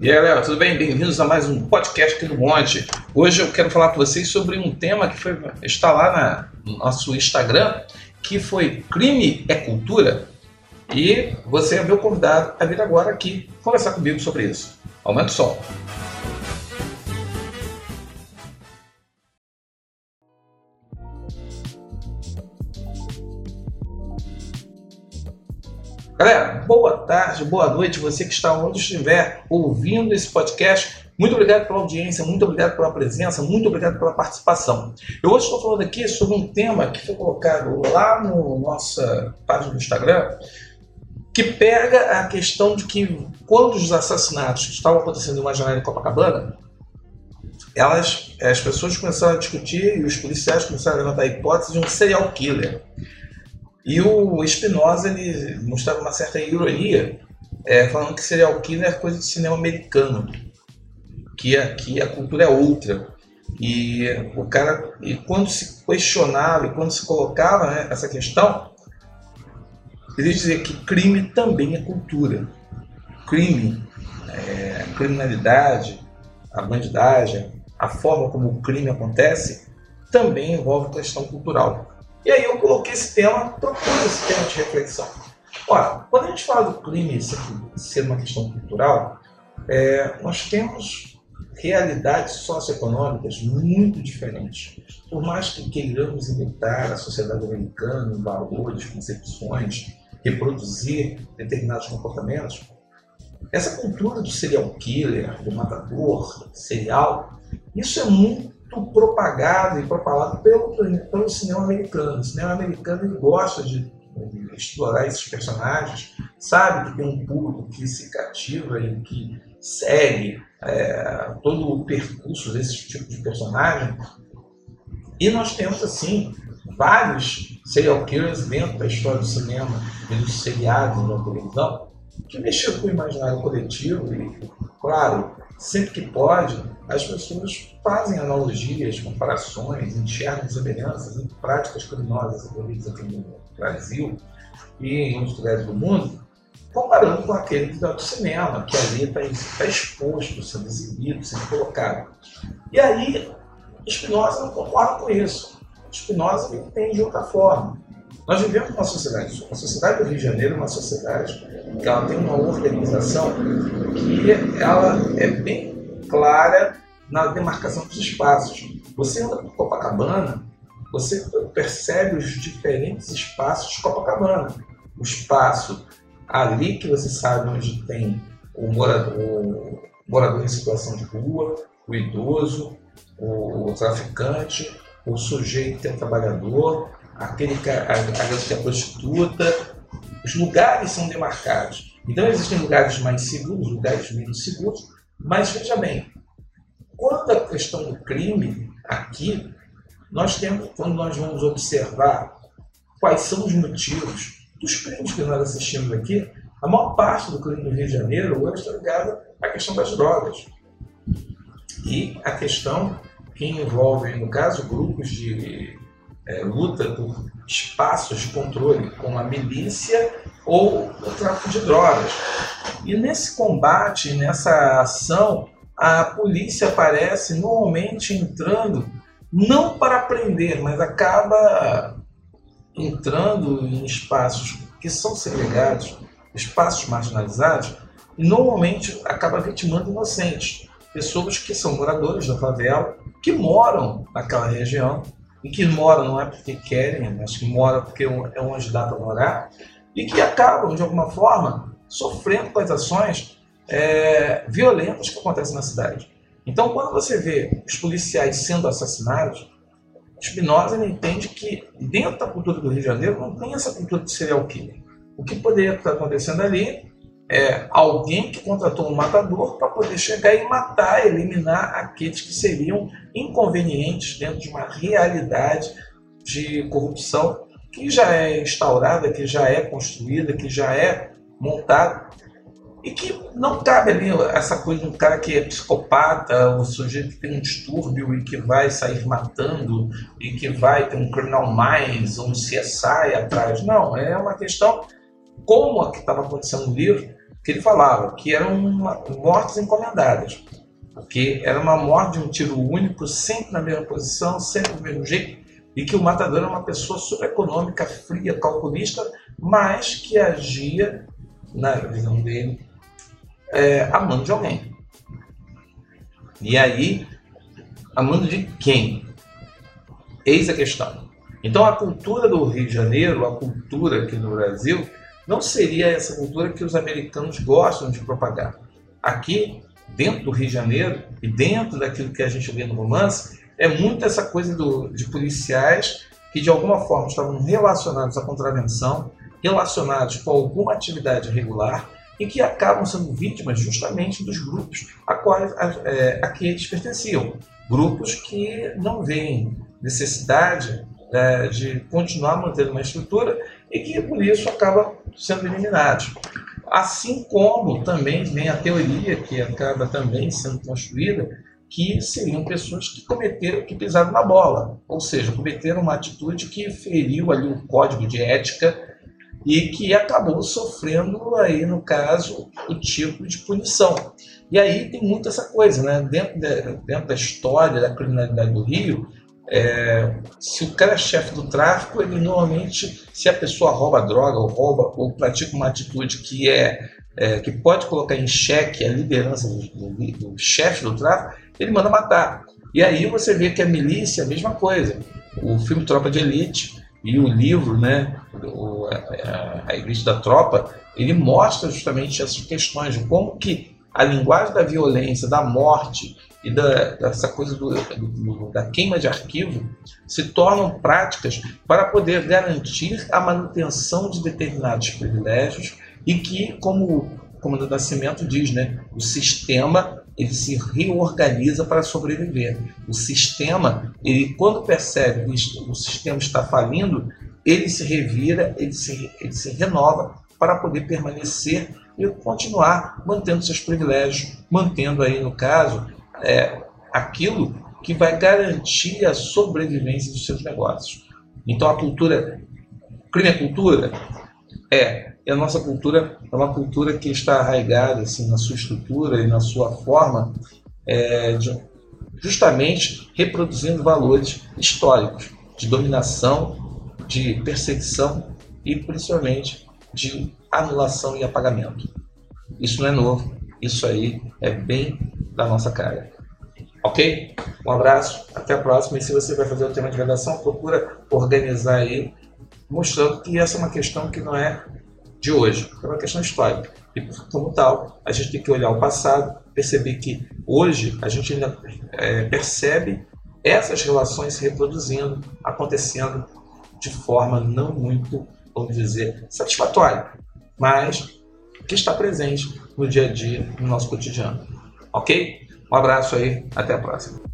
E aí, galera, tudo bem? Bem-vindos a mais um podcast aqui do Monte. Hoje eu quero falar com vocês sobre um tema que foi, está lá na, no nosso Instagram, que foi Crime é Cultura. E você é meu convidado a vir agora aqui conversar comigo sobre isso. Aumenta o som. Galera, boa tarde, boa noite, você que está onde estiver ouvindo esse podcast. Muito obrigado pela audiência, muito obrigado pela presença, muito obrigado pela participação. Eu hoje estou falando aqui sobre um tema que foi colocado lá no nossa página do Instagram, que pega a questão de que quando os assassinatos estavam acontecendo em uma janela em Copacabana, elas, as pessoas começaram a discutir e os policiais começaram a levantar a hipótese de um serial killer. E o Spinoza ele mostrava uma certa ironia, é, falando que serial killer é coisa de cinema americano, que aqui a cultura é outra. E o cara, e quando se questionava e quando se colocava né, essa questão, ele dizia que crime também é cultura. Crime, é, criminalidade, a bandidagem, a forma como o crime acontece, também envolve questão cultural. E aí eu coloquei esse tema, propus esse tema de reflexão. Ora, quando a gente fala do crime ser uma questão cultural, é, nós temos realidades socioeconômicas muito diferentes. Por mais que queiramos imitar a sociedade americana em valores, concepções, reproduzir determinados comportamentos, essa cultura do serial killer, do matador serial, isso é muito muito propagado e propalado pelo, pelo cinema americano. O cinema americano ele gosta de, de explorar esses personagens, sabe que tem um público que se cativa e que segue é, todo o percurso desse tipo de personagem. E nós temos, assim, vários serial killers dentro da história do cinema e dos seriados da televisão que mexeram com o imaginário coletivo e, claro, sempre que pode, as pessoas fazem analogias, comparações, enxergam semelhanças em práticas criminosas ocorridas aqui no Brasil e em outros lugares do mundo, comparando com aquele do cinema, que ali está tá exposto, sendo exibido, sendo colocado. E aí, Spinoza não concorda com isso. Spinoza entende de outra forma. Nós vivemos uma sociedade, a sociedade do Rio de Janeiro é uma sociedade que ela tem uma organização que ela é bem clara na demarcação dos espaços. Você anda por Copacabana, você percebe os diferentes espaços de Copacabana. O espaço ali que você sabe onde tem o morador, o morador em situação de rua, o idoso, o traficante, o sujeito que é trabalhador, aquele a, a que é prostituta, os lugares são demarcados. Então existem lugares mais seguros, lugares menos seguros, mas veja bem, quando a questão do crime aqui, nós temos, quando nós vamos observar quais são os motivos dos crimes que nós assistimos aqui, a maior parte do crime do Rio de Janeiro hoje está ligada à questão das drogas. E a questão que envolve, no caso, grupos de é, luta por espaços de controle, como a milícia ou o tráfico de drogas. E nesse combate, nessa ação, a polícia aparece normalmente entrando não para prender, mas acaba entrando em espaços que são segregados, espaços marginalizados, e normalmente acaba vitimando inocentes, pessoas que são moradores da favela, que moram naquela região e que moram não é porque querem, mas que moram porque é onde dá para morar, e que acabam, de alguma forma, sofrendo com as ações é, violentas que acontecem na cidade. Então, quando você vê os policiais sendo assassinados, Spinoza entende que dentro da cultura do Rio de Janeiro não tem essa cultura de serial killer. O que poderia estar acontecendo ali é alguém que contratou um matador para poder chegar e matar, eliminar aqueles que seriam inconvenientes dentro de uma realidade de corrupção que já é instaurada, que já é construída, que já é montada e que não cabe ali essa coisa de um cara que é psicopata, o sujeito que tem um distúrbio e que vai sair matando e que vai ter um criminal minds, um CSI atrás. Não, é uma questão como a que estava acontecendo no livro, que ele falava que eram mortes encomendadas, porque era uma morte de um tiro único, sempre na mesma posição, sempre do mesmo jeito, e que o matador era uma pessoa super econômica, fria, calculista, mas que agia, na visão dele, é, amando de alguém. E aí, amando de quem? Eis a questão. Então a cultura do Rio de Janeiro, a cultura aqui no Brasil, não seria essa cultura que os americanos gostam de propagar. Aqui, dentro do Rio de Janeiro e dentro daquilo que a gente vê no romance, é muito essa coisa do, de policiais que de alguma forma estavam relacionados à contravenção, relacionados com alguma atividade irregular e que acabam sendo vítimas justamente dos grupos a, quais, a, é, a que eles pertenciam. Grupos que não veem necessidade é, de continuar mantendo uma estrutura e que por isso acaba sendo eliminados. Assim como também vem a teoria que acaba também sendo construída que seriam pessoas que cometeram, que pisaram na bola, ou seja, cometeram uma atitude que feriu ali o código de ética e que acabou sofrendo aí no caso o tipo de punição. E aí tem muito essa coisa, né? Dentro, de, dentro da história da criminalidade do Rio, é, se o cara é chefe do tráfico, ele normalmente, se a pessoa rouba droga ou rouba ou pratica uma atitude que é, é que pode colocar em xeque a liderança do, do, do chefe do tráfico, ele manda matar. E aí você vê que a milícia é a mesma coisa. O filme Tropa de Elite e o livro, né, o, a, a Igreja da Tropa, ele mostra justamente essas questões de como que a linguagem da violência, da morte e da, dessa coisa do, do, da queima de arquivo se tornam práticas para poder garantir a manutenção de determinados privilégios e que, como o comandante Nascimento diz, né, o sistema ele se reorganiza para sobreviver. O sistema, ele quando percebe que o sistema está falindo, ele se revira, ele se, ele se renova para poder permanecer e continuar mantendo seus privilégios, mantendo aí, no caso, é, aquilo que vai garantir a sobrevivência dos seus negócios. Então a cultura, crime é cultura? É, e a nossa cultura é uma cultura que está arraigada assim, na sua estrutura e na sua forma, é, de, justamente reproduzindo valores históricos de dominação, de perseguição e principalmente de anulação e apagamento. Isso não é novo, isso aí é bem da nossa cara. Ok? Um abraço, até a próxima. E se você vai fazer o tema de redação, procura organizar aí, mostrando que essa é uma questão que não é de hoje, é uma questão histórica. E, como tal, a gente tem que olhar o passado, perceber que hoje a gente ainda é, percebe essas relações se reproduzindo, acontecendo de forma não muito, vamos dizer, satisfatória, mas que está presente no dia a dia, no nosso cotidiano. Ok? Um abraço aí, até a próxima.